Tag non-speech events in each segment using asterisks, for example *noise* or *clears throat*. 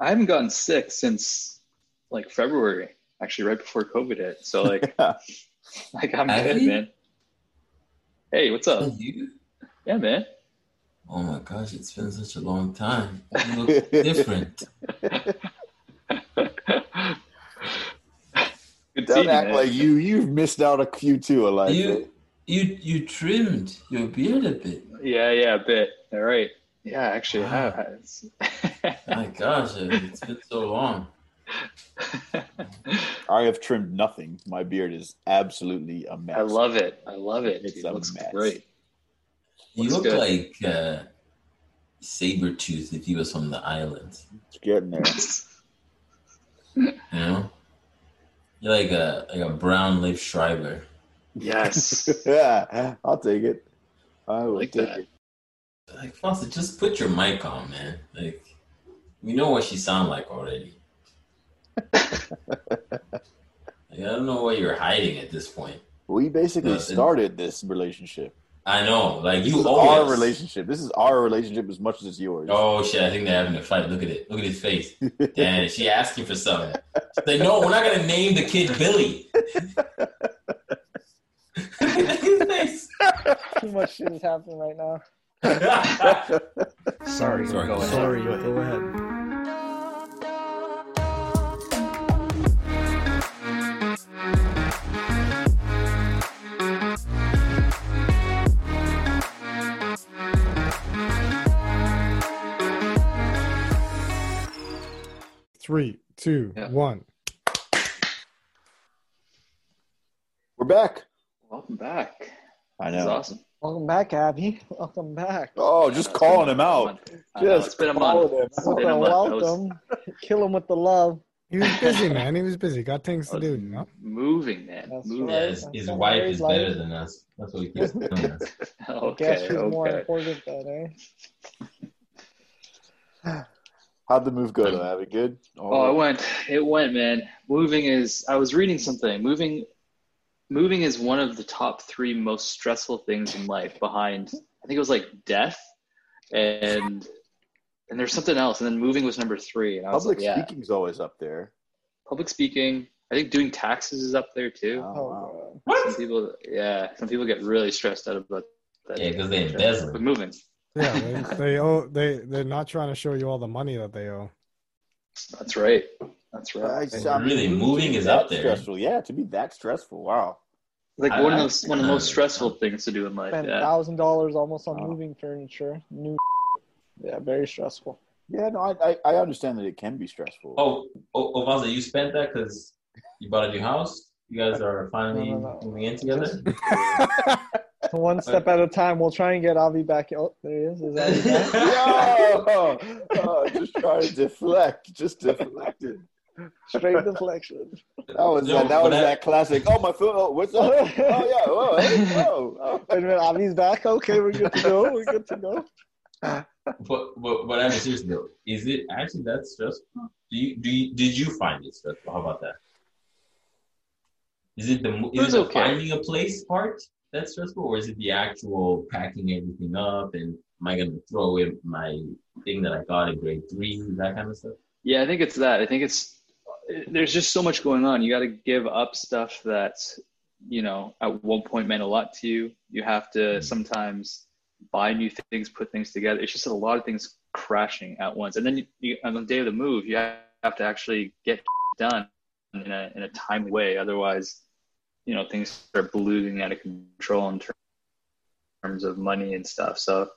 I haven't gotten sick since like February, actually, right before COVID hit. So *laughs* like, like I'm Have good, you? man. Hey, what's up? You? Yeah, man. Oh my gosh, it's been such a long time. You look different. *laughs* *laughs* Good Don't you, act man. like you you've missed out a few too, Elijah. You you you trimmed your beard a bit. Yeah, yeah, a bit. All right. Yeah, actually, I have. It's- My gosh, it's been so long. *laughs* I have trimmed nothing. My beard is absolutely a mess. I love it. I love it. It's dude. a It looks mess. great. You Looks look good. like uh, Sabretooth if he was from the islands. It's getting there. *laughs* You know? You're like a like a brown Liev Schreiber. Yes. *laughs* yeah, I'll take it. I will like take that. it. Like Fawcett, just put your mic on, man. Like we know what she sound like already. *laughs* like, I don't know what you're hiding at this point. We basically Nothing. started this relationship. I know, like This you owe our us. relationship. This is our relationship as much as it's yours. Oh shit! I think they're having a fight. Look at it. Look at his face. Damn, she asking for something. She's like, no, we're not gonna name the kid Billy. *laughs* Look at his face. *laughs* Too much shit is happening right now. Sorry, Sorry, go go ahead. Sorry, Go ahead. go. Three, two, Yeah. one. We're back. Welcome back. I This is know. awesome. Welcome back, Abby. *laughs* Welcome back. Oh, just calling him out. I Just it's been a calling month. him It's out. a Welcome, month. I was- welcome. *laughs* Kill him with the love. He was busy, man. He was busy. Got things to do, you know. Moving, man. That's Moving. Yeah, his, his wife is like- better than us. That's what he keeps telling us. *laughs* Guess Okay, more okay. important than, eh? *sighs* How'd the move go though? Have it good? Oh, it went. It went, man. Moving is. I was reading something. Moving, moving is one of the top three most stressful things in life. Behind, I think it was like death, and and there's something else. And then moving was number three. And I was Public like, yeah, speaking's always up there. public speaking. I think doing taxes is up there too. Oh, Oh, wow. God. Some people, yeah, some people get really stressed out about that. Yeah, because they embezzle. But moving, Yeah, *laughs* they, they owe they they're not trying to show you all the money that they owe. That's right. That's right. I- And I mean, really, moving is out there. Stressful. Yeah, to be that stressful. Wow. Like I- one of I- those, one of the most uh, stressful things to do in life. Spent Yeah. thousand dollars almost on Wow. moving furniture. New. *laughs* Yeah, very stressful. Yeah, no, I, I, I understand that it can be stressful. Oh, oh, oh Vaza, you spent that because you bought a new house? You guys are finally No, no, no. moving in together? *laughs* *laughs* *laughs* One step at a time. We'll try and get Avi back. Oh, there he is. Is Avi back? *laughs* Yo! Oh, just trying to deflect. Just deflected. Straight deflection. That was No, that, that but was I- that classic. Oh my foot! Oh, what's up? *laughs* Oh yeah! Oh, hey, oh, oh. Wait a minute, Avi's back. Okay, we're good to go. We're good to go. But but but I mean seriously though, is it actually that stressful? Do you do you, did you find it stressful? How about that? Is it the mo- It is was it the okay. finding a place part that's stressful, or is it the actual packing everything up and am I gonna throw away my thing that I got in grade three, that kind of stuff? Yeah, I think it's that. I think it's there's just so much going on. You got to give up stuff that you know at one point meant a lot to you. You have to mm. sometimes buy new things, put things together. It's just a lot of things crashing at once. And then you, you, on the day of the move, you have to actually get *laughs* done in a in a timely way. Otherwise, you know things start ballooning out of control in terms of money and stuff. So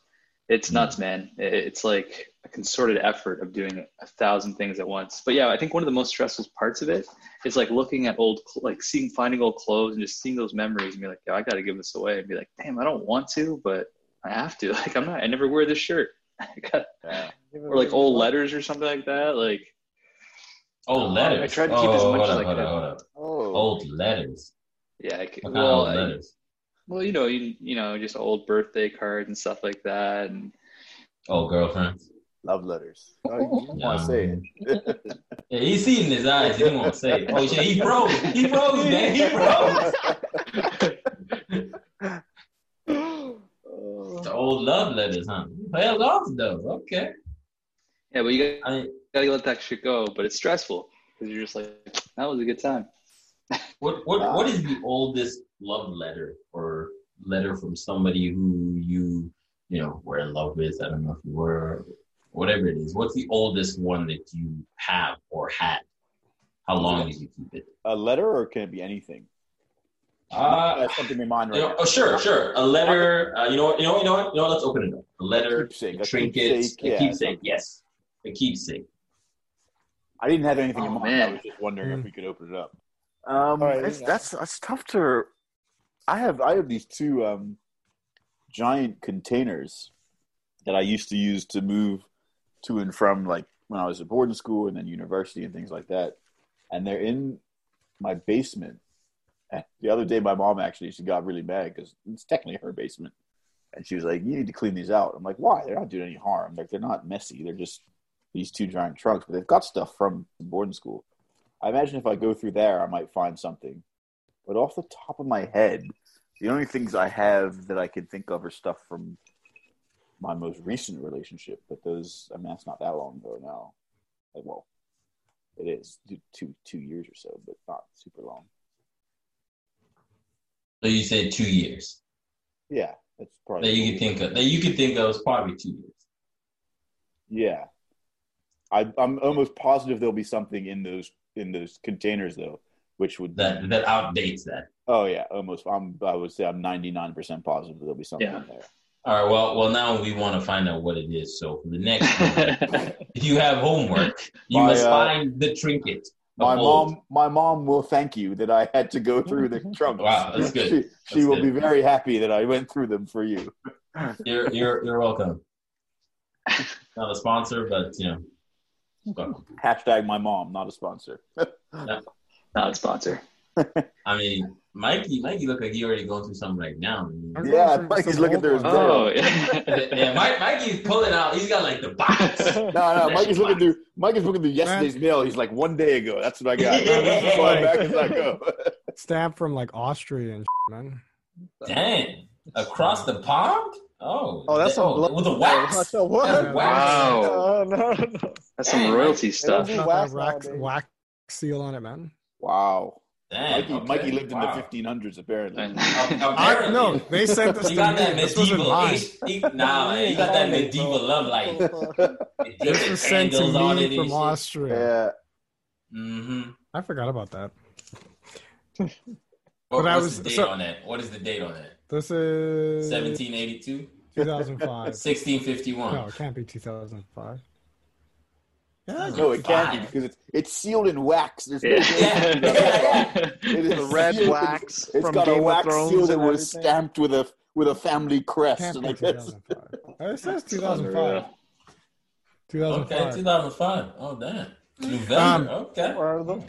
it's nuts, man. It's like a concerted effort of doing a thousand things at once. But yeah, I think one of the most stressful parts of it is like looking at old, like seeing, finding old clothes and just seeing those memories and be like, yo, I got to give this away and be like, damn, I don't want to, but I have to. *laughs* Like, I'm not, I never wear this shirt. *laughs* Got- Yeah. or like old letters or something like that. Like, Oh, Uh, letters. I tried to keep oh, as much hold as I could. up, hold up. Oh. Old letters. Yeah, I could, well, I- well, you know, you, you know, just old birthday cards and stuff like that. And Oh, girlfriends. Love letters. *laughs* Oh, you didn't want to say it. Yeah, he see his eyes. He didn't want to say it. Oh shit, he froze. He froze, man. He froze. Oh. The old love letters, huh? Hell off though. Okay. yeah, but you got, I gotta let that shit go. But it's stressful because you're just like, that was a good time. What what what is the oldest love letter or letter from somebody who you you know were in love with? I don't know if you were, whatever it is. What's the oldest one that you have or had? How long did you keep it? A letter, or can it be anything? Uh, something in mind right you know, oh, sure, sure. A letter. Uh, you know what? You know what? You know what? You know what? Let's open it up. A letter, Keepsake, a a trinket, keepsake, a keepsake. Yes, a keepsake. I didn't have anything in Oh, mind. I was just wondering if Hmm. we could open it up. Um, right, it's, that's that's tough to. I have I have these two um, giant containers that I used to use to move to and from, like when I was at boarding school and then university and things like that. And they're in my basement. And the other day, my mom actually she got really mad because it's technically her basement, and she was like, "You need to clean these out." I'm like, "Why? They're not doing any harm. Like they're not messy. They're just these two giant trunks, but they've got stuff from boarding school." I imagine if I go through there, I might find something. But off the top of my head, the only things I have that I can think of are stuff from my most recent relationship. But those, I mean, that's not that long ago now. Like, well, it is two two years or so, but not super long. So you said two years. Yeah, that's probably That you could think of. That you could think of is probably two years. Yeah, I, I'm almost positive there'll be something in those in those containers though, which would That that outdates that. Oh yeah, almost. I'm. I would say I'm 99 percent positive there'll be something Yeah. in there. All right. Well, well, now we want to find out what it is. So for the next one, *laughs* if you have homework, you My, must uh, find the trinket. of My old. mom, my mom will thank you that I had to go through the *laughs* trunks. Wow, that's good. She, she That's will be very happy that I went through them for you. You're you're you're welcome. *laughs* Not a sponsor, but you know. Welcome. Hashtag my mom, not a sponsor. *laughs* Not a sponsor. *laughs* I mean, Mikey, Mikey, look like he already going through something right now. I mean, Yeah, Mikey's looking through his ones. bill. Oh, yeah. *laughs* yeah, Mike, Mikey's pulling out. He's got like the box. No, no, Mike is looking through. Mike is looking through yesterday's mail. He's like one day ago. That's what I got. Yeah. As far back as I go. Stamp from like Austria and shit, man. Dang, across the pond. Oh, Oh, that's some oh, blood. with the wax. So what? That's wax. Wow. No, no, no. That's some royalty stuff. Ooh, wax wax, wax seal on it, man. Wow, Dang, Mikey, okay, Mikey lived wow. in the 1500s apparently. And- *laughs* I, no, they sent *laughs* this He to got me. that This wasn't medieval. mine. He, he, nah, man, he got that medieval love life. *laughs* This Different was sent to candles on it me from shit. Austria. Yeah, Mm-hmm. I forgot about that. What, But I what's was- the date so- on that? What is the date on that? This is 1782, 2005. 1651. no, it can't be 2005. Yeah, no, it can't be because it's it's sealed in wax. There's Yeah. way- Yeah, yeah, yeah. It is The red sealed in- wax It's from got Game a wax Thrones seal that was everything. stamped with a with a family crest. can't be 2005. Oh, It says 2005. 2005. Okay, 2005. Oh, damn. November. Um, okay. Where are them?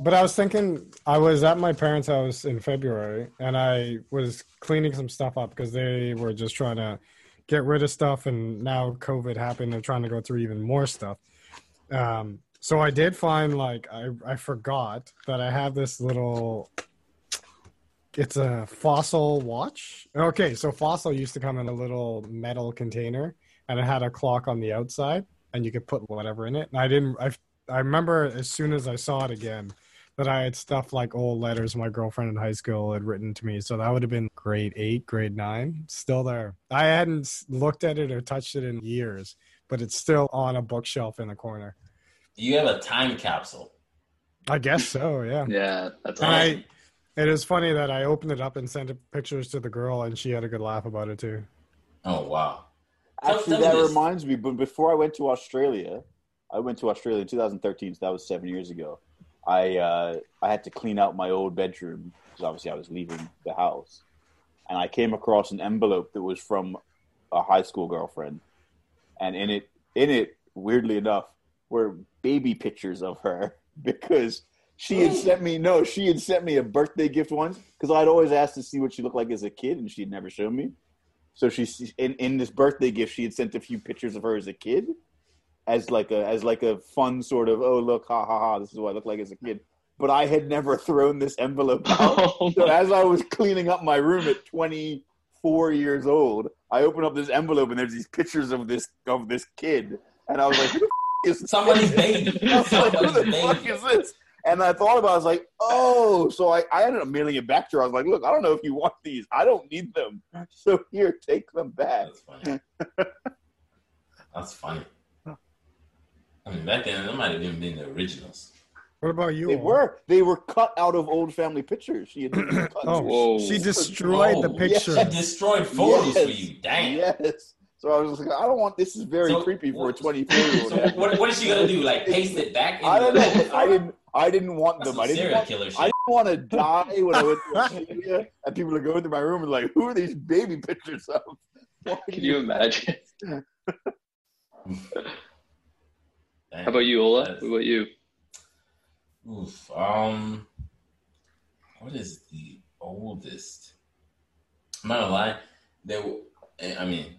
But I was thinking, I was at my parents' house in February, and I was cleaning some stuff up because they were just trying to get rid of stuff, and now COVID happened. They're trying to go through even more stuff. Um, so I did find, like, I I forgot that I have this little. It's a fossil watch. Okay, so fossil used to come in a little metal container, and it had a clock on the outside, and you could put whatever in it. And I didn't. I I remember as soon as I saw it again that I had stuff like old letters my girlfriend in high school had written to me. So that would have been grade eight, grade nine, still there. I hadn't looked at it or touched it in years, but it's still on a bookshelf in the corner. Do you have a time capsule? I guess so, yeah. *laughs* Yeah, that's And awesome. I, it is funny that I opened it up and sent pictures to the girl, and she had a good laugh about it too. Oh, wow. Actually, that reminds me. But before I went to Australia, I went to Australia in 2013. So that was seven years ago. I uh, I had to clean out my old bedroom because obviously I was leaving the house, and I came across an envelope that was from a high school girlfriend, and in it in it weirdly enough were baby pictures of her *laughs* because she had sent me no she had sent me a birthday gift once because I'd always asked to see what she looked like as a kid and she'd never shown me. So she's in, in this birthday gift. She had sent a few pictures of her as a kid, as like a as like a fun sort of oh look ha ha ha this is what I look like as a kid. But I had never *laughs* thrown this envelope *laughs* out. Oh so as I was cleaning up my room at 24 years old, I opened up this envelope and there's these pictures of this of this kid, and I was like, who the *laughs* f- is? Somebody's baby. Like, who the fuck is this? And I thought about it, I was like, oh, so I, I ended up mailing it back to her. I was like, look, I don't know if you want these. I don't need them. So here, take them back. That's funny. That's funny. I mean, back then, that might have even been the originals. What about you? They Owen? were. They were cut out of old family pictures. She *clears throat* had cut. Oh, Whoa. she destroyed the Oh, picture. She destroyed photos Yes. for you. Damn. Yes. So I was like, I don't want this. Is very So, creepy for a what- 24 year old. So what, what is she gonna do? *laughs* Like paste it back? I don't know. the- I didn't. I didn't want That's them. I didn't want. killer shit. I didn't want to *laughs* die when I went to Australia and people are going through my room and like, who are these baby pictures of? Can you imagine? *laughs* Damn. How about you, Ola? That's- What about you? Oof. Um, what is the oldest? I'm not gonna lie. There, w- I mean,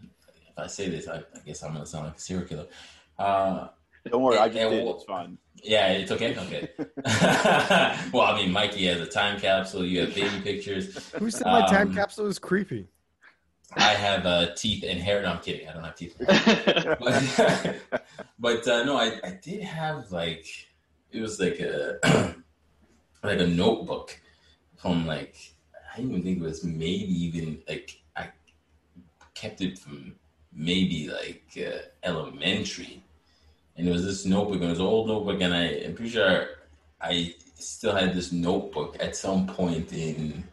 if I say this, I, I guess I'm gonna sound like a serial killer. Uh, Don't worry, I just Yeah, did. well- It's fine. yeah, it's okay. Okay. *laughs* well, I mean, Mikey has a time capsule. You have baby pictures. Who said my time Um, capsule is creepy? I have uh, teeth and hair. No, I'm kidding. I don't have teeth. and hair. but *laughs* *laughs* but uh, no, I, I did have like it was like a *clears throat* like a notebook from like I didn't even think it was maybe even like I kept it from maybe like uh, elementary, and it was this notebook. and It was an old notebook, and I am pretty sure I still had this notebook at some point in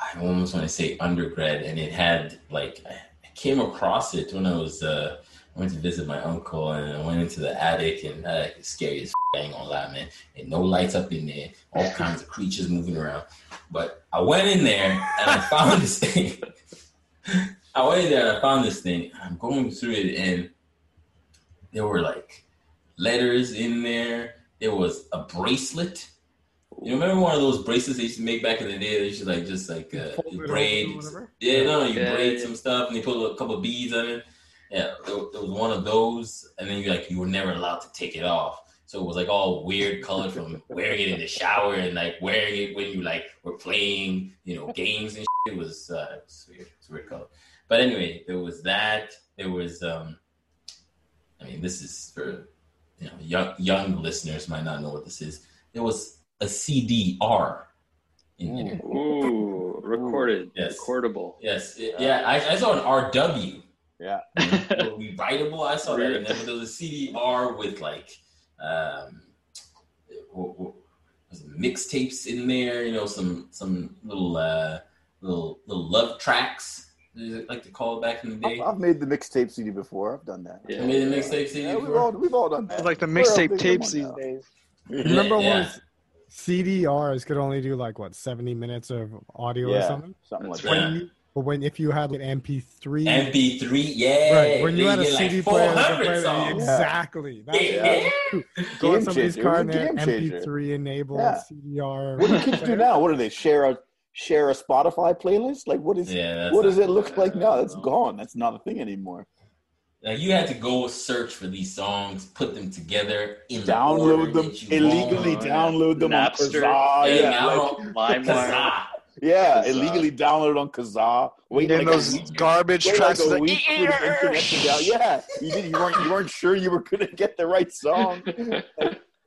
I almost want to say undergrad, and it had like I came across it when I was uh, I went to visit my uncle, and I went into the attic, and it's scary as f- I ain't gonna lie, man. And no lights up in there, all *laughs* kinds of creatures moving around. But I went in there and I found this thing. *laughs* I went in there and I found this thing. I'm going through it, and there were like letters in there. There was a bracelet. You remember one of those bracelets they used to make back in the day? They used to like just like uh, Fold it over or braid. whatever? Yeah, no, you Yeah, braid yeah. some stuff and they put a couple of beads on it. Yeah, there, there was one of those, and then you like you were never allowed to take it off. So it was like all weird color from *laughs* wearing it in the shower and like wearing it when you like were playing, you know, games and shit. It was, uh, it was weird. It's weird color. But anyway, there was that. There was, um, I mean, this is for you know young young listeners might not know what this is. There was a CDR. Ooh, recorded, Yes. recordable. Yes, yeah. I, I saw an RW. Yeah. *laughs* Were we writable? I saw that in there, but there was a CDR with like um, what, what, was mixtapes in there. You know, some some little uh, little little love tracks. They like to call it back in the I've, day. I've made the mixtape CD before. I've done that. Yeah. You made a mixtape CD Yeah, we've all we've all done that. It's like the mixtape tapes these now? days. Remember yeah. when CDRs could only do like what seventy minutes of audio or Yeah, something? something like That's that. right. When you, but when if you had an MP3, MP3, yeah. right? When you then had a CD like player, player songs. exactly. That's Yeah. Go on somebody's changer. Car and a they have game changer. MP3 enabled Yeah. CDR. What do kids do now? What do they share a share a Spotify playlist? Like what is Yeah, what does it look like now? That's gone. That's not a thing anymore. Like you had to go search for these songs, put them together, in the Download order them illegally. want. Download them Napster. on Kazaa. Yeah, Yeah, now- like- LimeWire. Kazaa. Yeah, Kazaa. Uh, illegally downloaded on Kazaa. Wait Then like those week. garbage Wait tracks. like a week for the internet to down. Yeah, you did. You weren't. You weren't sure you were gonna get the right song. *laughs*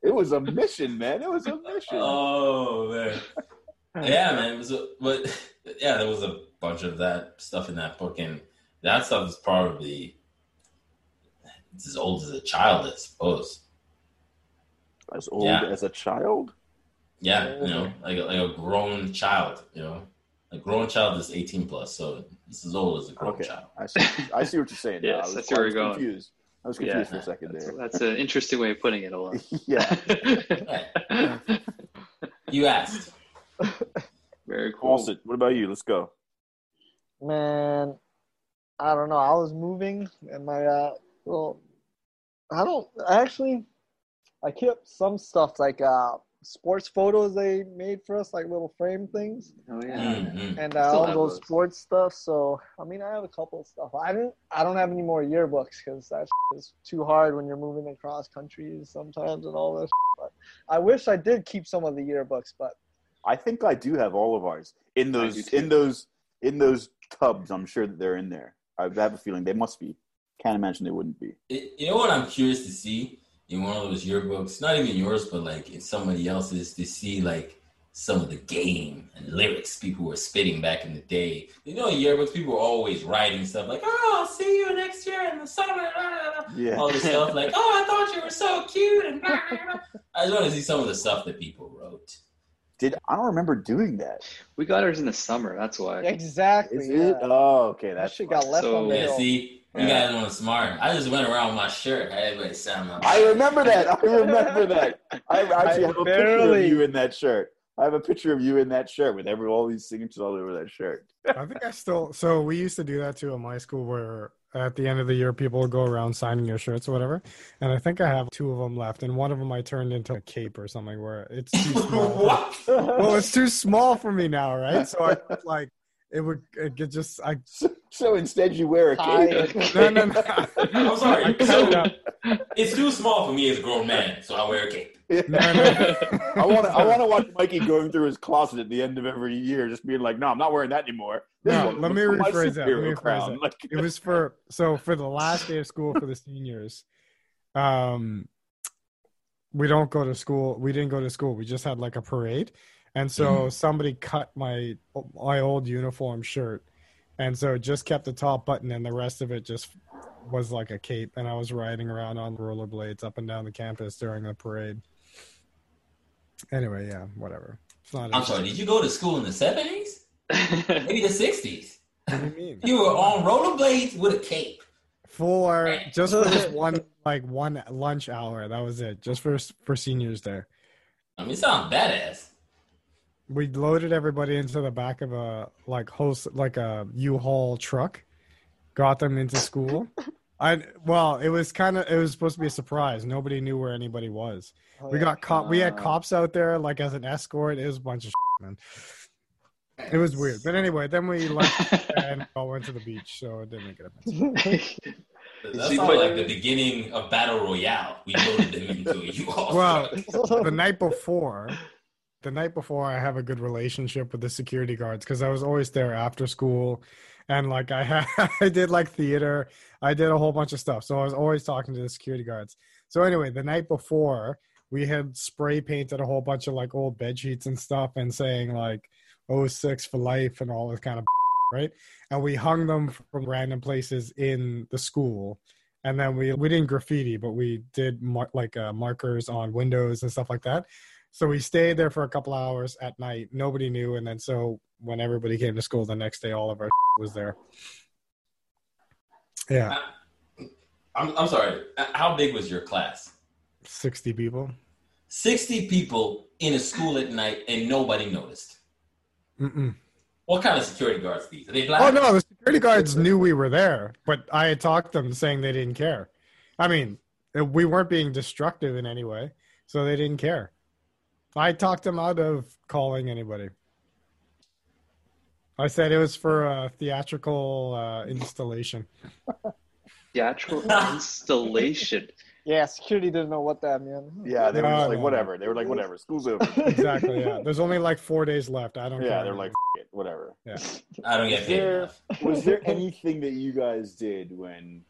It was a mission, man. It was a mission. Oh man, yeah, man. It was a, but yeah, there was a bunch of that stuff in that book, and that stuff is probably it's as old as a child, I suppose. as old yeah. as a child. Yeah, you know, like a, like a grown child. You know, a grown child is eighteen plus, so it's as old as a grown Okay, child. I see. I see what you're saying. now. *laughs* Yes, I was, that's where I we're going. confused. I was confused for a second that's, there. that's an interesting way of putting it, Ola. *laughs* yeah. You asked. *laughs* Very cool. Fawcett, what about you? Let's go. Man, I don't know. I was moving and my uh well I don't I actually I kept some stuff like uh sports photos they made for us, like little frame things. Oh yeah. Mm-hmm. And uh, all those those. sports stuff. So I mean I have a couple of stuff. I didn't I don't have any more yearbooks because that is too hard when you're moving across countries sometimes and all this. But I wish I did keep some of the yearbooks, but I think I do have all of ours in those in those in those tubs. I'm sure that they're in there. I have a feeling they must be can't imagine they wouldn't be. It, you know what I'm curious to see in one of those yearbooks, not even yours, but like in somebody else's, to see like some of the game and lyrics people were spitting back in the day. You know, yearbooks, people were always writing stuff like, "Oh, I'll see you next year in the summer." Blah, blah, blah. Yeah. All this stuff like, "Oh, I thought you were so cute," and blah, blah, blah. I just want to see some of the stuff that people wrote. Did I don't remember doing that. We got ours in the summer. That's why. Exactly. Is yeah. it? Oh, okay. that That's shit got left So- on the Yeah, hill. see, you Yeah. guys weren't smart. I just went around with my shirt. Everybody sound like I remember that. I remember *laughs* that. I actually I have a picture of you in that shirt. I have a picture of you in that shirt with every all these signatures all over that shirt. I think I still. So we used to do that too in my school, where at the end of the year people would go around signing your shirts or whatever. And I think I have two of them left, and one of them I turned into a cape or something where it's too *laughs* small. what? well, it's too small for me now, right? So I like it would it could just I *laughs* So, so instead, you wear a cape. no no no. *laughs* I'm sorry. *laughs* So, kinda- it's too small for me as a grown man, so I wear a cape. no, no. I want to. I want to watch Mikey going through his closet at the end of every year, just being like, "No, I'm not wearing that anymore." This No, let me rephrase that. Let me rephrase crown. that. Like, it was for so for the last day of school for the seniors um we don't go to school we didn't go to school we just had like a parade and so Mhm. somebody cut my my old uniform shirt and so it just kept the top button and the rest of it just was like a cape and i was riding around on rollerblades up and down the campus during the parade anyway yeah whatever it's not I'm sorry. Did you go to school in the '70s? *laughs* Maybe the '60s? what do you mean You were on rollerblades with a cape. for just for this *laughs* one like one lunch hour that was it just for for seniors there I mean, it sounds badass. We loaded everybody into the back of a like host like a u-haul truck got them into school *laughs* i well it was kind of it was supposed to be a surprise nobody knew where anybody was Oh, we yeah. got cop we had cops out there like as an escort it was a bunch of shit, man it was weird but anyway then we left and *laughs* all went to the beach so it didn't make it offensive. That See, sounds but- like the beginning of Battle Royale. We loaded them into a U-Haul. Well, truck. the night before the night before i have a good relationship with the security guards because i was always there after school. And like i had *laughs* i did like theater. I did a whole bunch of stuff. So i was always talking to the security guards. So anyway the night before we had spray painted a whole bunch of like old bed sheets and stuff and saying like 06 for life and all this kind of *laughs* right? And we hung them from random places in the school. And then we we didn't graffiti but we did mar- like uh, markers on windows and stuff like that so we stayed there for a couple hours at night nobody knew and then so when everybody came to school the next day all of our *laughs* was there yeah uh, I'm, I'm sorry. Uh, how big was your class? 60 people 60 people in a school at night and nobody noticed. Mm-mm. What kind of security guards these? Are they black? oh no the security guards knew we were there but i had talked them saying they didn't care i mean we weren't being destructive in any way so they didn't care i talked them out of calling anybody i said it was for a theatrical uh, installation *laughs* Theatrical *laughs* installation. yeah, security didn't know what that meant. yeah, they were No, just like, no. "Whatever." They were like, "Whatever." School's *laughs* over. exactly yeah there's only like four days left i don't know. yeah, care they're like, F- "It, whatever." I don't get Is paid there- enough. was there anything that you guys did when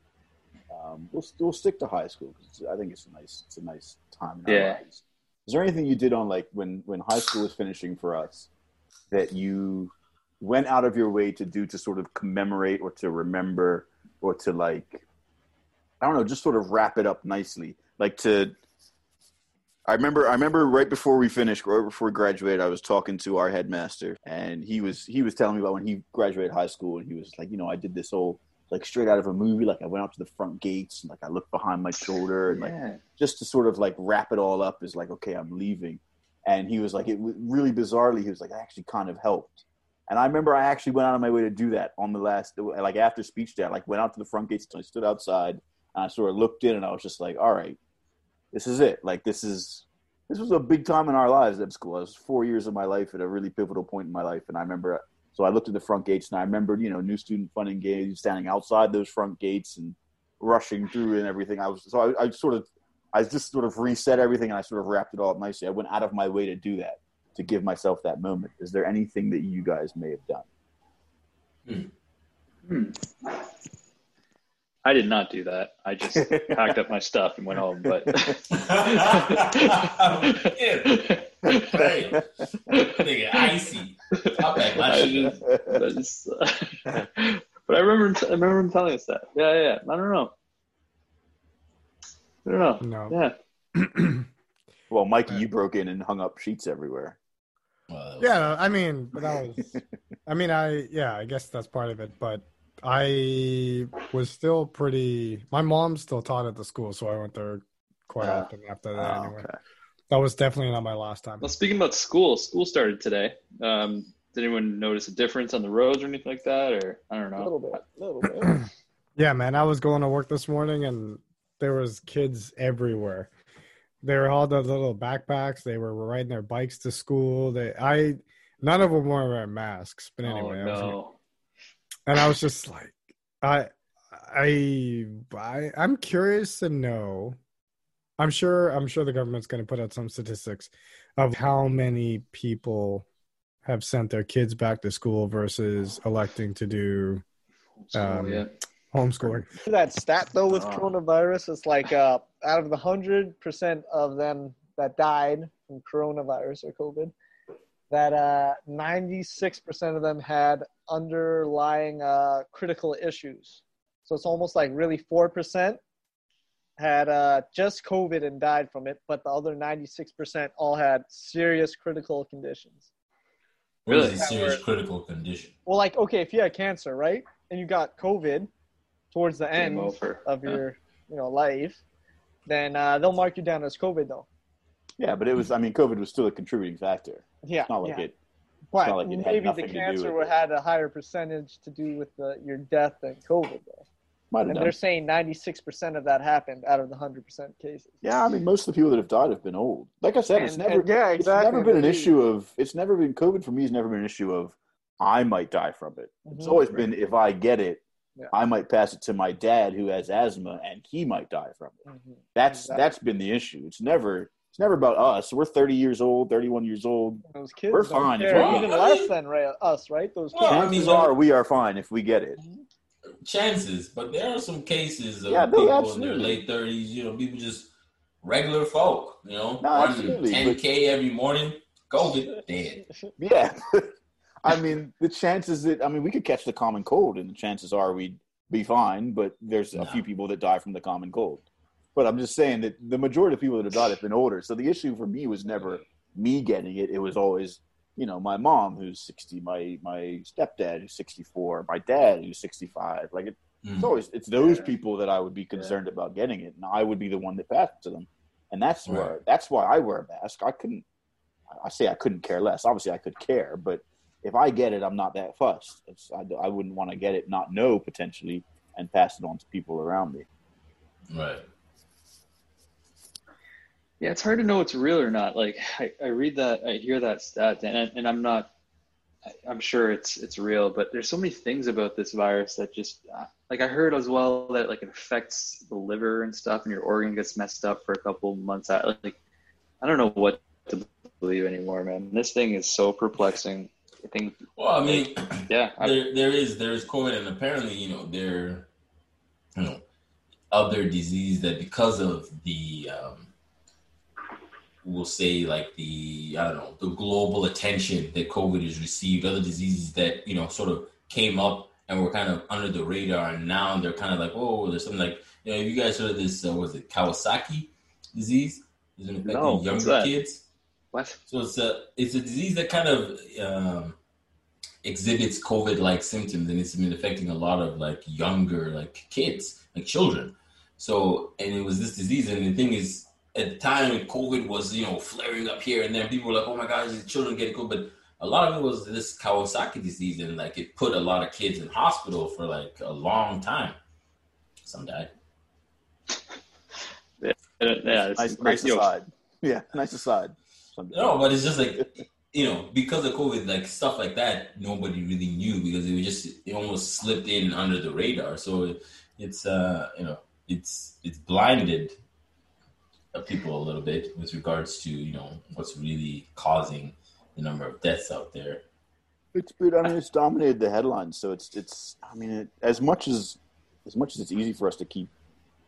um, we'll, we'll stick to high school because I think it's a nice it's a nice time in our Yeah. lives. Is there anything you did on like when when high school was finishing for us that you went out of your way to do to sort of commemorate or to remember or to like I don't know just sort of wrap it up nicely? Like to I remember I remember right before we finished, right before we graduated, I was talking to our headmaster and he was he was telling me about when he graduated high school and he was like, you know, I did this whole like straight out of a movie, like I went out to the front gates and like I looked behind my shoulder and like just to sort of like wrap it all up is like, okay, I'm leaving. And he was like, it was really bizarrely, he was like, I actually kind of helped. And I remember I actually went out of my way to do that on the last, like after speech day, I like went out to the front gates and I stood outside and I sort of looked in and I was just like, all right, this is it. Like this is, this was a big time in our lives at school. It was four years of my life at a really pivotal point in my life. And I remember, so I looked at the front gates and I remembered, you know, new student fun and games, standing outside those front gates and rushing through and everything. I was, so I, I sort of, I just sort of reset everything and I sort of wrapped it all up nicely. I went out of my way to do that, to give myself that moment. Is there anything that you guys may have done? Hmm. I did not do that. I just *laughs* packed up my stuff and went home. But *laughs* *laughs* Damn. Nigga, icy. I'll my I just- I just- but I remember, I remember him telling us that. Yeah, yeah. I don't know. I don't know. No. Yeah. *clears throat* well, Mikey, you broke in and hung up sheets everywhere. Well, that was- Yeah, I mean, but that was. *laughs* I mean, I yeah, I guess that's part of it. But I was still pretty. My mom still taught at the school, so I went there quite Ah. often after that. Oh, anyway, okay. That was definitely not my last time. Well, speaking about school, school started today. Um, did anyone notice a difference on the roads or anything like that? Or I don't A know. little bit, a little bit. *clears throat* Yeah, man, I was going to work this morning, and there was kids everywhere. They were all the little backpacks. They were riding their bikes to school. They, I, none of them were wearing masks. But anyway, oh, I was like- no. and I was just like, I, I, I, I'm curious to know. I'm sure. I'm sure the government's going to put out some statistics of how many people have sent their kids back to school versus electing to do So, um, yeah. homeschooling. that stat though with coronavirus it's like uh, out of the hundred percent of them that died from coronavirus or covid that uh, 96% of them had underlying uh, critical issues so it's almost like really 4% had uh, just covid and died from it but the other 96% all had serious critical conditions What is Really? a serious critical condition? well like okay if you had cancer right and you got covid towards the Game end over. of Yeah. your you know life, then uh, they'll mark you down as COVID though. Yeah, but it was. I mean, COVID was still a contributing factor. Yeah, It's not like yeah. it. But like maybe the nothing to do cancer would it. had a higher percentage to do with the, your death than COVID though. Might have And done. they're saying 96% of that happened out of the 100% cases. Yeah, I mean, most of the people that have died have been old. Like I said, it's never. and yeah, It's never been an issue of. It's never been COVID for me. Has never been an issue of. I might die from it. It's Mhm. always been if I get it, Yeah. I might pass it to my dad who has asthma, and he might die from it. Mhm. That's Exactly. that's been the issue. It's never. It's never about us. We're 30 years old, 31 years old. Those kids We're fine care, we- even less than us, right? Those kids. Well, I Chances mean, are we are fine if we get it. Chances, but there are some cases of Yeah, no, people in their late thirties. You know, people just regular folk. You know, No, running ten k every morning. COVID dead. *laughs* Yeah. *laughs* I mean, the chances that I mean, we could catch the common cold, and the chances are we'd be fine. But there's a few people that die from the common cold. But I'm just saying that the majority of people that have died have been older. So the issue for me was never me getting it. It was always, you know, my mom who's 60, my my stepdad who's 64, my dad who's 65. Like it, Mm. it's always it's those Yeah. people that I would be concerned about getting it, and I would be the one that passed it to them. And that's Right. where that's why I wear a mask. I couldn't. I say I couldn't care less. Obviously, I could care, but if I get it, I'm not that fussed. It's, I, I wouldn't want to get it, not know potentially, and pass it on to people around me. Right. Yeah, it's hard to know what's real or not. Like I, I read that, I hear that stat, and, and I'm not, I'm sure it's it's real, but there's so many things about this virus that just, uh, like I heard as well that like it affects the liver and stuff, and your organ gets messed up for a couple months out. Like I don't know what to believe anymore, man. This thing is so perplexing. I think, Well, I mean, yeah, I, there there is there is COVID, and apparently, you know, there, you know, other disease that because of the, um, we'll say like the I don't know the global attention that COVID has received, other diseases that you know sort of came up and were kind of under the radar, and now they're kind of like, oh, there's something like you know, you guys heard of this? Uh, was it Kawasaki disease? Is it affecting No, younger kids? what? So it's a it's a disease that kind of um, exhibits COVID-like symptoms, and it's been affecting a lot of like younger like kids, like children. So and it was this disease, and the thing is, at the time COVID was you know flaring up here and there, people were like, oh my gosh, these children getting COVID, but a lot of it was this Kawasaki disease, and like it put a lot of kids in hospital for like a long time. Some died. Yeah, it's Nice, nice crazy. Aside. Yeah, nice aside. Something- No, but it's just like you know, because of COVID, like stuff like that, nobody really knew because it was just it almost slipped in under the radar. So it's uh you know it's it's blinded people a little bit with regards to you know what's really causing the number of deaths out there. It's been, I mean, it's dominated the headlines. So it's, it's. I mean, it, as much as as much as it's easy for us to keep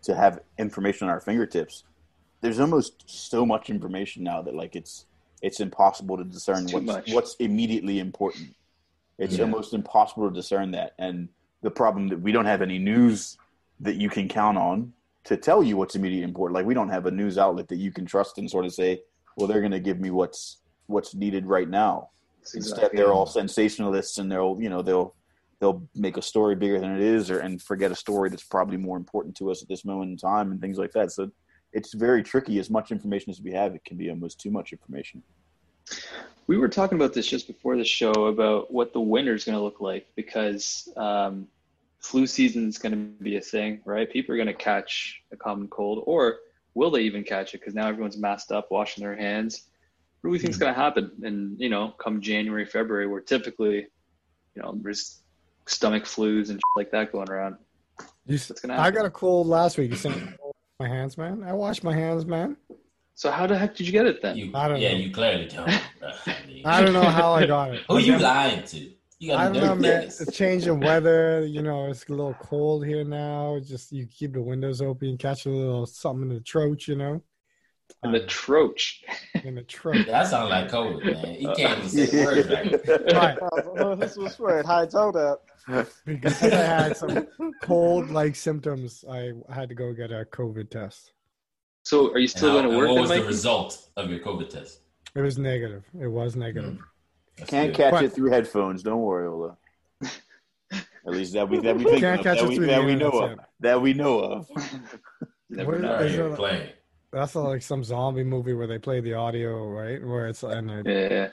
to have information on our fingertips, there's almost so much information now that like it's it's impossible to discern what's much. what's immediately important. It's Yeah. almost impossible to discern that. And the problem that we don't have any news that you can count on to tell you what's immediately important. Like we don't have a news outlet that you can trust and sort of say, well, they're going to give me what's what's needed right now. Instead, Exactly. they're all sensationalists, and they'll you know they'll they'll make a story bigger than it is, or and forget a story that's probably more important to us at this moment in time, and things like that. So it's very tricky. As much information as we have, it can be almost too much information. We were talking about this just before the show about what the winter is going to look like because um, flu season is going to be a thing, right? People are going to catch a common cold, or will they even catch it? Because now everyone's masked up, washing their hands. What do we think is going to happen? And you know, come January, February, where typically, you know, there's stomach flus and shit like that going around. You, What's gonna happen? I got a cold last week. You saying my hands, man? I washed my hands, man. So how the heck did you get it then? You, I don't yeah, know. you clearly don't. *laughs* I don't know how I got it. *laughs* Who you lying to? You got don't know, man. niggas. The *laughs* change in weather, you know, it's a little cold here now. Just you keep the windows open, catch a little something in the throat, you know. And the troach. in the throat. *laughs* That sounds like COVID, man. You can't even say the words right. *laughs* Right. This was right. How I told that. Because I had some cold like symptoms, I had to go get a COVID test. So are you still going to work what then, was the result of your COVID test? It was negative. It was negative. Hmm. That's Can't good. catch But- it through headphones. Don't worry, Ola. At least that we that we *laughs* think Can't of, catch that it we, through that we know internet, of. That we know of. *laughs* Never What know. All right, Is you're playing. That's like some zombie movie where they play the audio, right? Where it's and it, Yeah,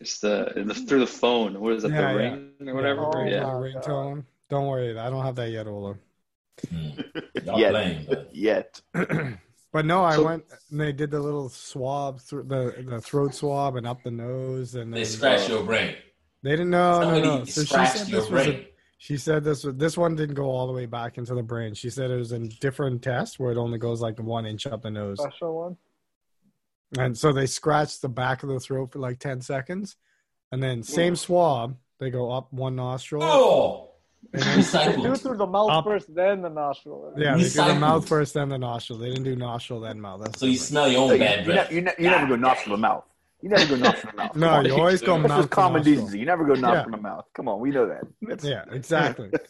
it's the, the through the phone. What is that? Yeah, the yeah. ring or whatever. Oh, Yeah. uh, ringtone. Don't worry, I don't have that yet, Ola. Hmm. *laughs* Y'all Yet. playing, but Yet. *clears throat* But no, I So- went and they did the little swab through the the throat swab and up the nose, and they then scratched uh, your brain. they didn't know. No, Somebody no. So she said your this was a, brain. she said this was this one didn't go all the way back into the brain. She said it was a different test where it only goes like one inch up the nose, Special one. and so they scratched the back of the throat for like ten seconds, and then same mm. swab. They go up one nostril. Oh, and *laughs* Do through the mouth Up. first, then the nostril. Yeah, they do the Recycled. mouth first, then the nostril. They didn't do nostril, then mouth. That's So you different. smell your own So you, bad you, breath. ne- you, ne- you never go nostril to mouth. You never go nostril to mouth. *laughs* No, Come on. you always go That's mouth just to common nostril. decency. You never go nostril Yeah. to mouth. Come on, we know that. That's- Yeah, exactly. *laughs*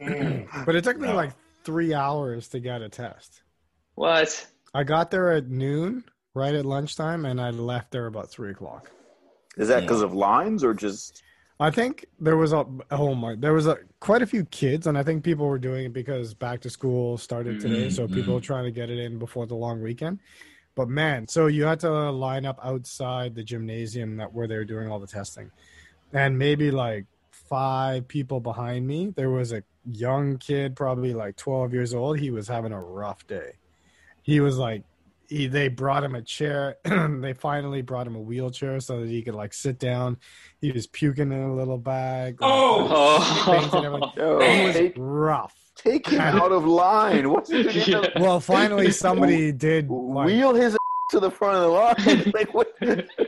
Mm. but it took me No. like three hours to get a test. What? I got there at noon, right at lunchtime, and I left there about three o'clock. Is that because of lines or just? I think there was a oh my there was a quite a few kids, and I think people were doing it because back to school started today, Mhm, so people were trying to get it in before the long weekend. But man, so you had to line up outside the gymnasium that where they were doing all the testing, and maybe like five people behind me, there was a young kid, probably like twelve years old. He was having a rough day. He was like he, they brought him a chair. *clears throat* they finally brought him a wheelchair so that he could like sit down. He was puking in a little bag. like, Oh! veins *laughs* and It was take, rough. take him out of line. What's he doing? Yeah. Well, finally *laughs* somebody did. Like, Wheel his *laughs* to the front of the line. like what?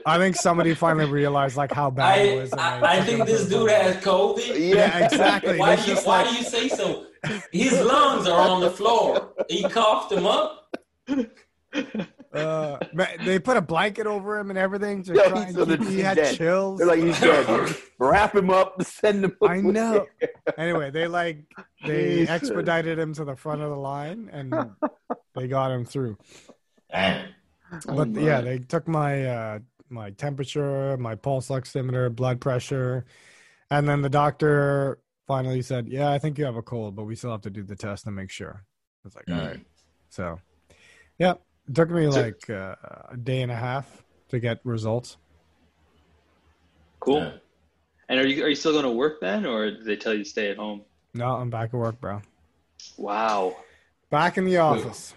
I think somebody finally realized like how bad it I, was. and I, I think this dude the- has COVID. Yeah, exactly. Why do you Why like- do you say so? His lungs are on the floor. He coughed them up. Uh, they put a blanket over him and everything to *laughs* try and so keep, he had dead. chills. They're like he's *laughs* dead. Wrap him up. Send him. I know. anyway, they like they Jesus. expedited him to the front of the line and *laughs* they got him through. Damn. But yeah, they took my uh my temperature, my pulse oximeter, blood pressure, and then the doctor finally said, "Yeah, I think you have a cold, but we still have to do the test to make sure." I was like, "All Mm. right." So, yeah, it took me like uh, a day and a half to get results. Cool. Yeah. And are you are you still going to work then, or did they tell you to stay at home? No, I'm back at work, bro. Wow. Back in the office.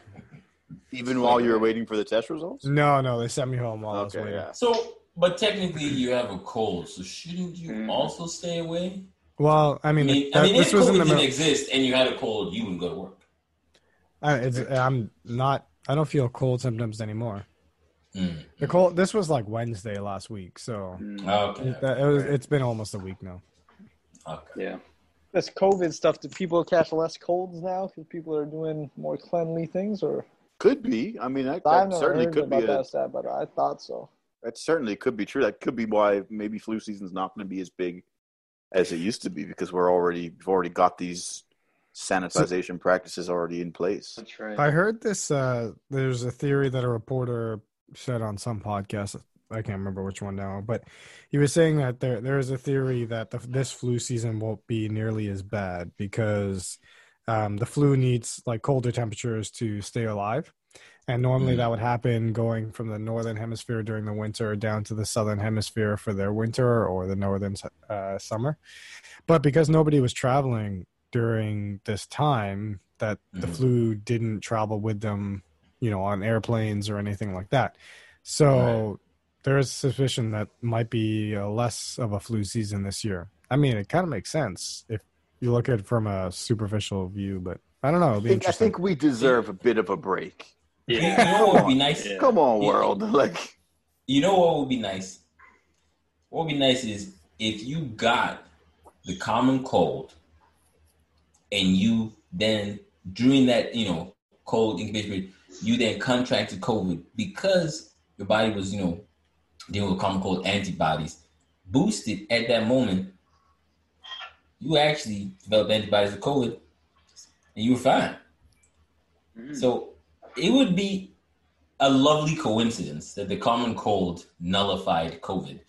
Even while you were waiting for the test results. No, no, they sent me home while I was waiting. yeah. So, but technically, you have a cold, so shouldn't you Mm. also stay away? Well, I I mean, mean, that- I mean, this if was in COVID the didn't middle. exist and you had a cold, you wouldn't go to work. I, it's, I'm not. I don't feel cold symptoms anymore. Mm. The cold. This was like Wednesday last week, so Mm, Okay. it, it was, it's been almost a week now. Okay. yeah. this COVID stuff, do people catch less colds now because people are doing more cleanly things? Or Could be. I mean, that, I've that never certainly could be. about A, that but I thought so. that certainly could be true. That could be why maybe flu season's not going to be as big as it used to be because we're already we've already got these sanitization practices already in place. That's right. I heard this. Uh, there's a theory that a reporter said on some podcast. I can't remember which one now, but he was saying that there there is a theory that the, this flu season won't be nearly as bad because um, the flu needs like colder temperatures to stay alive, and normally that would happen going from the northern hemisphere during the winter down to the southern hemisphere for their winter or the northern uh, summer. But because nobody was traveling during this time, that the Mhm. flu didn't travel with them, you know, on airplanes or anything like that. So there is suspicion that might be uh, less of a flu season this year. I mean, it kind of makes sense if you look at it from a superficial view, but I don't know. I It'll be think, I think we deserve a bit of a break. You know what would be nice? Yeah. Come on, Yeah. world! *laughs* Like, You know what would be nice? What would be nice is if you got the common cold and you then during that, you know, cold incubation period, you then contracted COVID because your body was, you know, dealing with common cold antibodies, boosted at that moment, you actually developed antibodies to COVID and you were fine. Mm. So it would be a lovely coincidence that the common cold nullified COVID.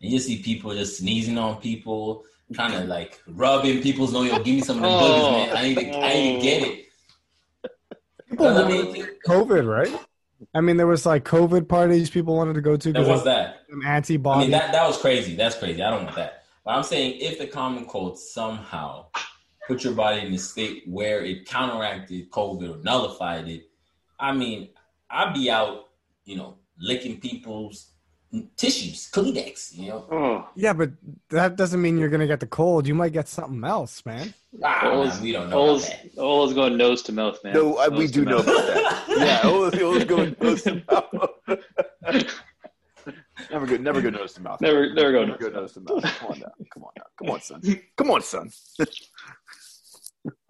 And you see people just sneezing on people, trying of like rubbing people's nose. Yo, give me some of the Oh. boogers, man. I need to, I need to get it. People I mean, COVID, right? I mean, there was like COVID parties people wanted to go to and what's because that? an I antibody. mean, that that was crazy. That's crazy. I don't want that. But I'm saying if the common cold somehow put your body in a state where it counteracted COVID or nullified it, I mean, I'd be out, you know, licking people's tissues, Kleenex, you know. Oh, yeah, but that doesn't mean you're gonna get the cold. You might get something else, man. Ah, Ola's- man, we don't know. about Ola's, that. Ola's going nose to mouth, man. no, I, we do know mouth. about that. *laughs* Yeah, it was, it was going nose to mouth. *laughs* never good, never good nose to mouth. Never- never go never good nose to mouth. Come on now, come on now, come on, son, come on, son.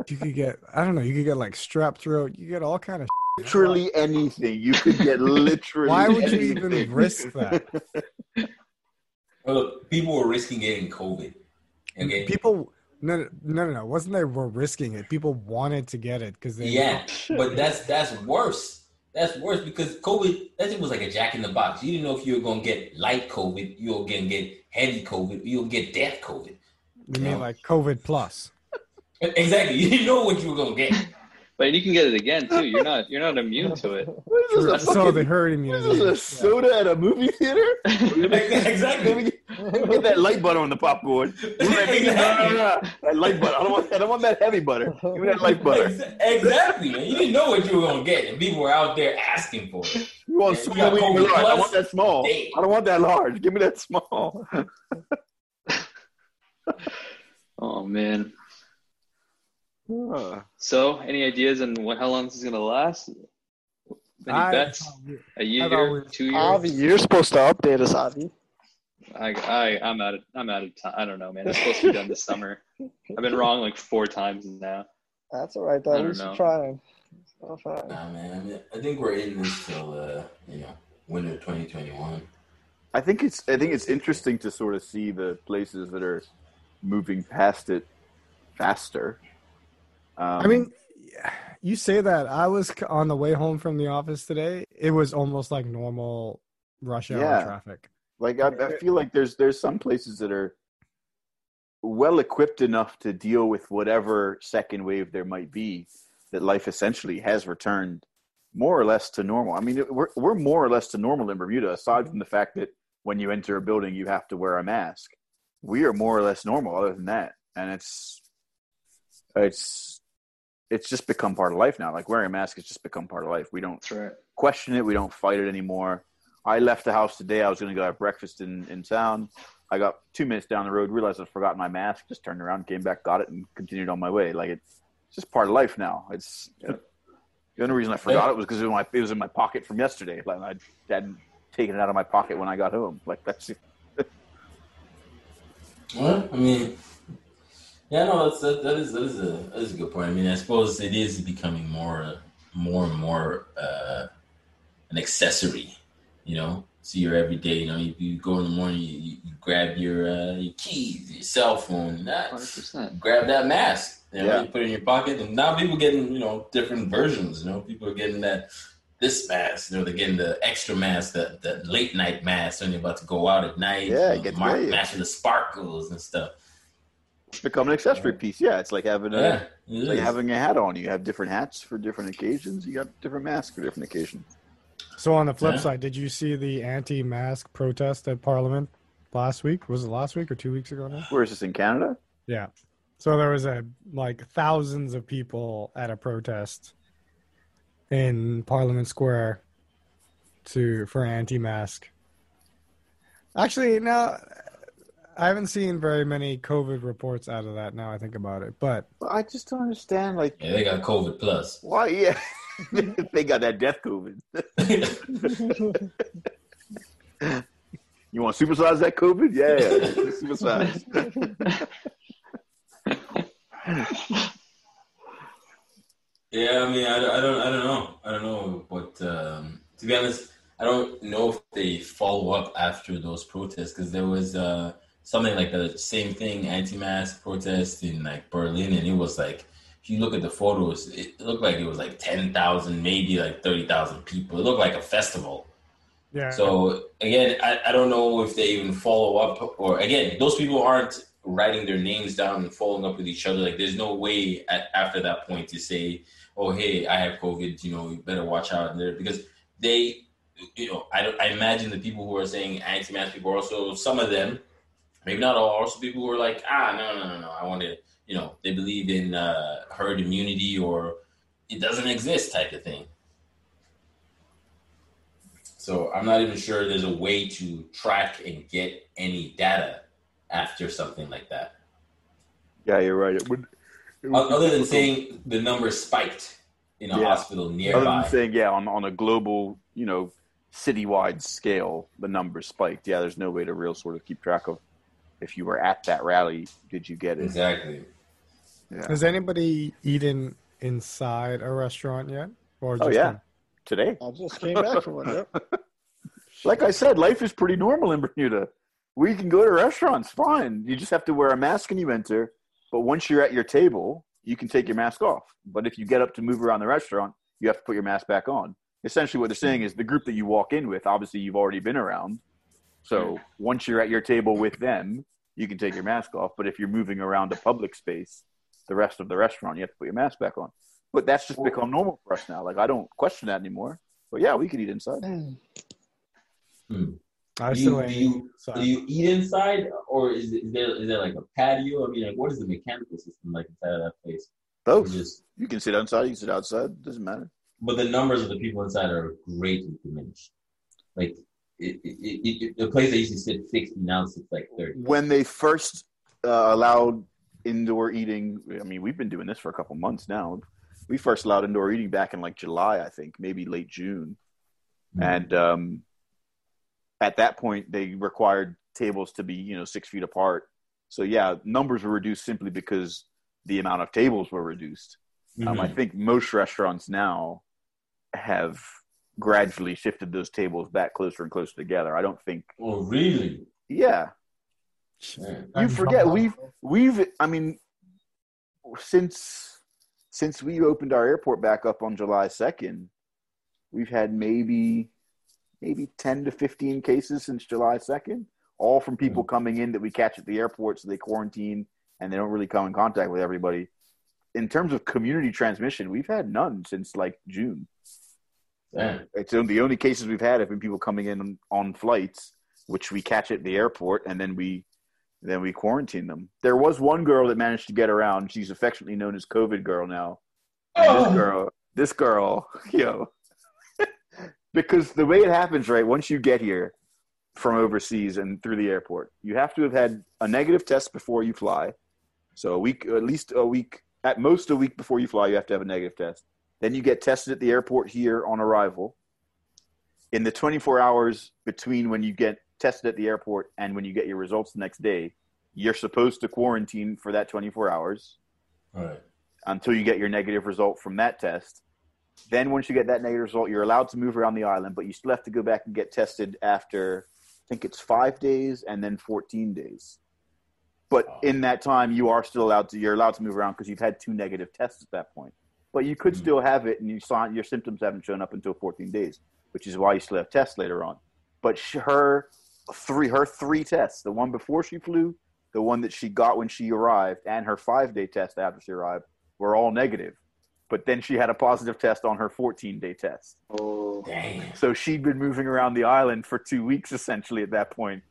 You could get, I don't know, you could get like strep throat. You get all kind of. Literally anything you could get. *laughs* Literally. Why would you even risk that? Well, people were risking getting COVID. Okay. People, no, no, no, no. Wasn't they were risking it? People wanted to get it because they. Yeah, but that's that's worse. That's worse because COVID. That thing was like a jack in the box. You didn't know if you were gonna get light COVID, you were gonna get heavy COVID, you'll get death COVID. You mean like COVID plus? *laughs* Exactly. You didn't know what you were gonna get. But you can get it again too. You're not you're not immune to it. *laughs* What is this? A So fucking, the herd what is this? A immunity. soda at a movie theater? *laughs* Let me exactly. get, let me get that light butter on the popcorn. Give me that, no, no, no, no. that light butter. I don't want. I don't want that heavy butter. Give me that light butter. Exactly, man. You didn't know what you were gonna get, and people were out there asking for it. You want Yeah, small? you got large. I want that small. Damn. I don't want that large. Give me that small. *laughs* Oh man. So, any ideas on what how long this is gonna last? Any I- bets? A year, two years? Avi, you're supposed to update us, Avi. I, I, I'm out of, I'm out of time. I don't know, man. It's supposed to be done this summer. I've been wrong like four times now. That's all right, I though. don't We should know. try. I'll try. Nah, man. I, I think we're in this till uh, you know winter 2021. I think it's. I think it's interesting to sort of see the places that are moving past it faster. Um, I mean, you say that. I was on the way home from the office today. It was almost like normal rush hour Yeah. traffic. Like I, I feel like there's there's some places that are well equipped enough to deal with whatever second wave there might be. That life essentially has returned more or less to normal. I mean, we're we're more or less to normal in Bermuda, aside from the fact that when you enter a building you have to wear a mask. We are more or less normal, other than that, and it's it's it's just become part of life now. Like wearing a mask has just become part of life. We don't That's right. question it. We don't fight it anymore. I left the house today. I was going to go have breakfast in, in town. I got two minutes down the road, realized I'd forgotten my mask, just turned around, came back, got it, and continued on my way. Like it's just part of life now. It's the only reason I forgot it was because it, was in my- it was in my pocket from yesterday. Like I hadn't taken it out of my pocket when I got home. Like that's *laughs* Well, I mean, Yeah, no, that's that, that is that is a that is a good point. I mean, I suppose it is becoming more more and more uh, an accessory. You know, so you're every day. You know, you, you go in the morning, you, you grab your uh, your keys, your cell phone, that, 100%. grab that mask. You know, Yeah. you put it in your pocket, and now people getting you know different versions. You know, people are getting that this mask. You know, they're getting the extra mask, that that late night mask when you're about to go out at night. Yeah, you know, get mark, ready. matching the sparkles and stuff. It's become an accessory piece. Yeah, it's like having a Yeah, like is. having a hat on. You have different hats for different occasions. You got different masks for different occasions. So on the flip Yeah. side, did you see the anti-mask protest at Parliament last week? Was it last week or two weeks ago now? Where is this in Canada? Yeah. So there was a like thousands of people at a protest in Parliament Square to for anti-mask. Actually, now I haven't seen very many COVID reports out of that. Now I think about it, but Well, I just don't understand. Like, Yeah, they got COVID plus. why? Yeah, *laughs* they got that death COVID. *laughs* You want to supersize that COVID? Yeah, yeah. supersize. Yeah, I mean, I, I don't, I don't know, I don't know, but um, to be honest, I don't know if they follow up after those protests because there was uh, something like the same thing, anti-mask protest in like Berlin, and it was like, if you look at the photos, it looked like it was like ten thousand, maybe like thirty thousand people. It looked like a festival. yeah. So again, I, I don't know if they even follow up or again, those people aren't writing their names down and following up with each other. Like there's no way at, after that point to say, oh, hey, I have COVID, you know, you better watch out there because they, you know, I, I imagine the people who are saying anti-mask people are also, some of them, maybe not all, also people who are like, ah, no, no, no, no, I want to, you know, they believe in uh, herd immunity or it doesn't exist type of thing. So I'm not even sure there's a way to track and get any data after something like that. yeah, you're right. It would. it would Other than saying the number spiked in a Yeah. hospital Other nearby. than saying, yeah, on on a global, you know, citywide scale, the numbers spiked. Yeah, there's no way to real sort of keep track of if you were at that rally. Did you get it? Exactly. Yeah. Has anybody eaten inside a restaurant yet? Or Oh just yeah, in- today. I just came back from one. Yep. *laughs* Like I said, life is pretty normal in Bermuda. We can go to restaurants, fine. You just have to wear a mask when you enter. But once you're at your table, you can take your mask off. But if you get up to move around the restaurant, you have to put your mask back on. Essentially, what they're saying is the group that you walk in with, obviously, you've already been around. So once you're at your table with them, you can take your mask off. But if you're moving around a public space, the rest of the restaurant, you have to put your mask back on. But that's just become normal for us now. Like I don't question that anymore. But yeah, we could eat inside. Hmm. Hmm. I Do still you, do, you, do you eat inside or is, is there is there like a patio? I mean, like, what is the mechanical system like inside of that place? Or Both. Just, You can sit outside. You can sit outside. Doesn't matter. but the numbers of the people inside are greatly diminished. Like it, it, the place that used to sit 60 now sits like 30. When they first uh, allowed indoor eating, I mean, we've been doing this for a couple months now. We first allowed indoor eating back in like July, I think, maybe late June. Mhm. And um, at that point, they required tables to be, you know, six feet apart. So yeah, numbers were reduced simply because the amount of tables were reduced. Um, I Mhm. think most restaurants now have gradually shifted those tables back closer and closer together. I don't think, Oh, really? yeah, Yeah. you forget we've we've I mean since since we opened our airport back up on July second, we've had maybe maybe ten to fifteen cases since July second, all from people coming in that we catch at the airport, so they quarantine and they don't really come in contact with everybody. In terms of community transmission, we've had none since like June. Yeah. It's the the only cases we've had have been people coming in on, on flights, which we catch at the airport, and then we then we quarantine them. There was one girl that managed to get around. She's affectionately known as COVID girl now. Oh. This girl, this girl, *laughs* yo, *laughs* because the way it happens, right? Once you get here from overseas and through the airport, you have to have had a negative test before you fly. So a week, at least a week, at most a week before you fly, you have to have a negative test. Then you get tested at the airport here on arrival. In the 24 hours between when you get tested at the airport and when you get your results the next day, you're supposed to quarantine for that 24 hours right. until you get your negative result from that test. Then, once you get that negative result, you're allowed to move around the island, but you still have to go back and get tested after, I think it's five days and then 14 days. But Oh. in that time, you are still allowed to. You're allowed to move around because you've had two negative tests at that point. But you could Mhm. still have it, and you saw your symptoms haven't shown up until 14 days, which is why you still have tests later on. But sh- her three, her three tests, the one before she flew, the one that she got when she arrived, and her five day test after she arrived, were all negative. But then she had a positive test on her 14 day test. Oh, Damn. So she'd been moving around the island for two weeks essentially at that point,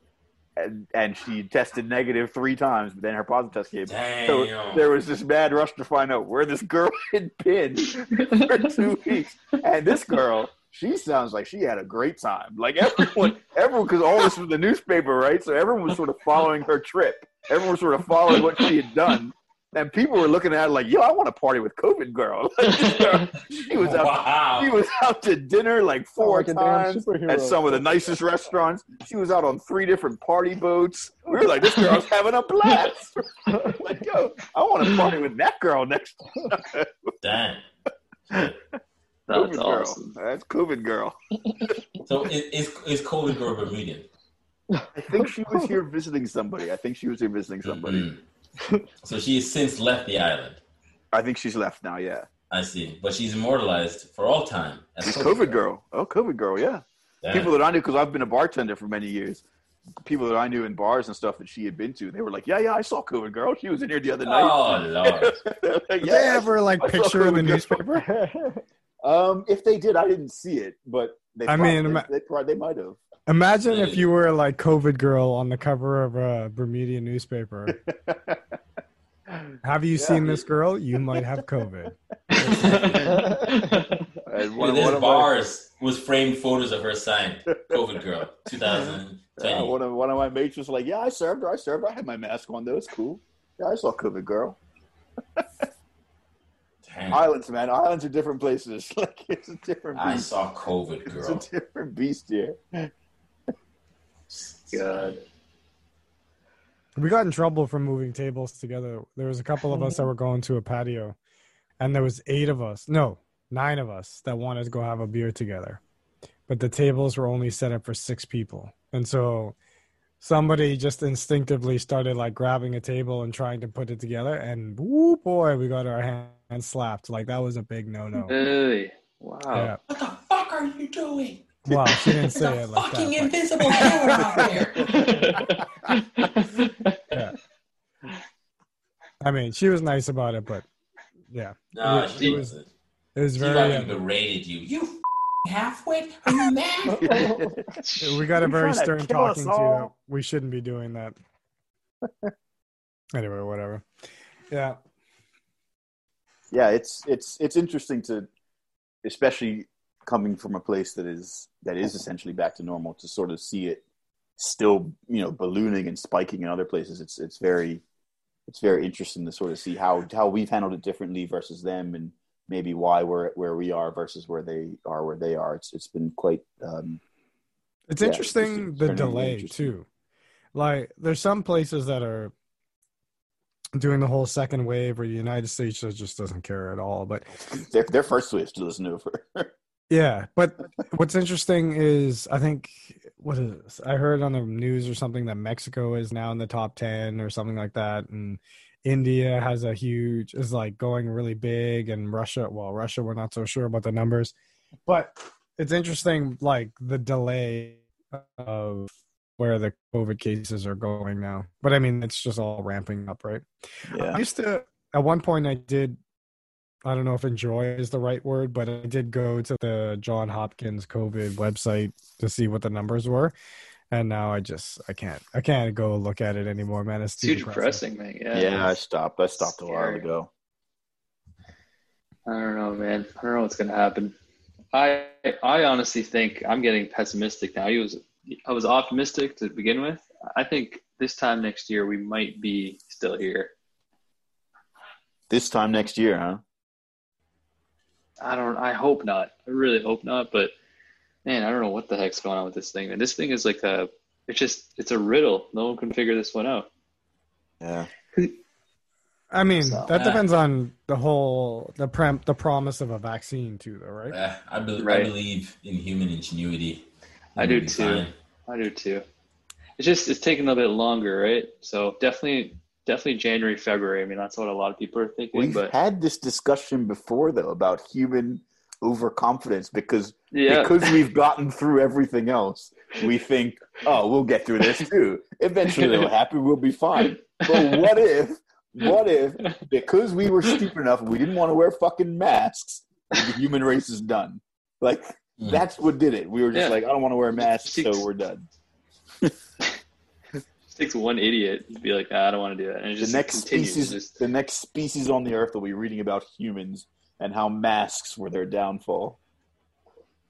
and and she tested negative three times. But then her positive test came. So there was this mad rush to find out where this girl *laughs* had been for two *laughs* weeks, and this girl. She sounds like she had a great time. Like everyone, *laughs* everyone, because all this was the newspaper, right? So everyone was sort of following her trip. Everyone was sort of following what she had done, and people were looking at her like, "Yo, I want to party with COVID girl." *laughs* she was out wow. she was out to dinner like four like times at some of the nicest restaurants. She was out on three different party boats. We were like, this girl's having a blast. *laughs* like, yo, I want to party with that girl next Damn. *laughs* COVID that's girl. awesome. That's COVID girl. So is is, is COVID girl Bermudian? I think she was here visiting somebody. I think she was here visiting somebody. Mhm. So she has since left the island. I think she's left now. Yeah, I see, but she's immortalized for all time. as she's COVID girl. Oh, COVID girl. Yeah. Damn. People that I knew because I've been a bartender for many years. People that I knew in bars and stuff that she had been to, they were like, "Yeah, yeah, I saw COVID girl. She was in here the other night." Oh *laughs* lord. Like, "Yeah, they ever like I picture in the newspaper? *laughs* Um, if they did, I didn't see it, but they I probably, mean, ima- they, probably, they might have. Imagine if you were like COVID girl on the cover of a Bermudian newspaper. Have you Yeah. seen this girl? You might have COVID. *laughs* And one, this one of my, bars was framed photos of her signed. COVID girl, 2020. yeah, one of one of my mates was like, "Yeah, I served her. I served her. I had my mask on. That was cool. Yeah, I saw COVID girl. Damn. Islands, man. Islands are different places. *laughs* Like it's a different I beast. saw COVID girl. It's a different beast here. God. We got in trouble for moving tables together. There was a couple of us that were *laughs* going to a patio, and there was eight of us. No, nine of us that wanted to go have a beer together, but the tables were only set up for six people, and so somebody just instinctively started like grabbing a table and trying to put it together, and whoo boy, we got our hands slapped. Like that was a big no no. Hey, wow. Yeah. What the fuck are you doing? Well, she *laughs* didn't say a it like fucking that. invisible killer out there. but- *laughs* I mean, she was nice about it, but yeah, No, It she was- wasn't. it was She very. fucking um, berated you. You f***ing halfwit? Are you mad? *laughs* we got a very trying to stern talking to. That we shouldn't be doing that. anyway, whatever. Yeah, yeah, it's it's it's interesting to, especially coming from a place that is that is essentially back to normal, to sort of see it still, you know, ballooning and spiking in other places. It's it's very it's very interesting to sort of see how how we've handled it differently versus them, and maybe why we're where we are versus where they are where they are. It's it's been quite. Um, it's Yeah, interesting it's the delay interesting. too. Like, there's some places that are doing the whole second wave, where the United States just doesn't care at all. But their their first wave still isn't over. *laughs* Yeah, but what's interesting is I think what is this? I heard on the news or something that Mexico is now in the top ten or something like that, and India has a huge is like going really big, and Russia. Well, Russia, we're not so sure about the numbers, but it's interesting, like the delay of where the COVID cases are going now. But I mean, it's just all ramping up, right? Yeah. I used to at one point I did I don't know if enjoy is the right word, but I did go to the John Hopkins COVID website to see what the numbers were. And now I just I can't I can't go look at it anymore, man. It's It's too too depressing, man. Yeah. yeah. I stopped. I stopped a while ago. I don't know, man. I don't know what's gonna happen. I I honestly think I'm getting pessimistic now. He was I was optimistic to begin with. I think this time next year we might be still here. This time next year, huh? I don't. I hope not. I really hope not. But man, I don't know what the heck's going on with this thing. And this thing is like a. It's just. It's a riddle. No one can figure this one out. Yeah. I mean, So- that Uh, depends on the whole the prem the promise of a vaccine too, though, right? Uh, I, be- I believe in human ingenuity. I do It'll too. fine. I do too. It's just it's taking a little bit longer, right? So definitely, definitely January, February. I mean, that's what a lot of people are thinking. We've but had this discussion before though about human overconfidence because yeah, because we've gotten through everything else, we think, oh, we'll get through this too. Eventually it'll *laughs* happen, we'll be fine. But what if what if because we were stupid enough we didn't want to wear fucking masks, the human race is done. Like Mm. that's what did it. We were just Yeah. like, I don't want to wear masks, Six- so we're done. *laughs* it takes one idiot to be like, nah, I don't want to do that, and it The just next species Just, the next species on the earth will be reading about humans and how masks were their downfall.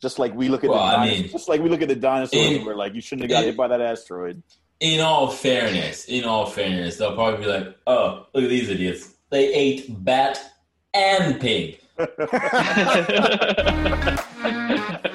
Just like we look at Well, the I dinosaurs, mean- just like we look at the dinosaurs In- and we're like, you shouldn't have got in- hit by that asteroid. In all fairness, in all fairness, they'll probably be like, "Oh, look at these idiots! They ate bat and pig." *laughs* *laughs* *laughs*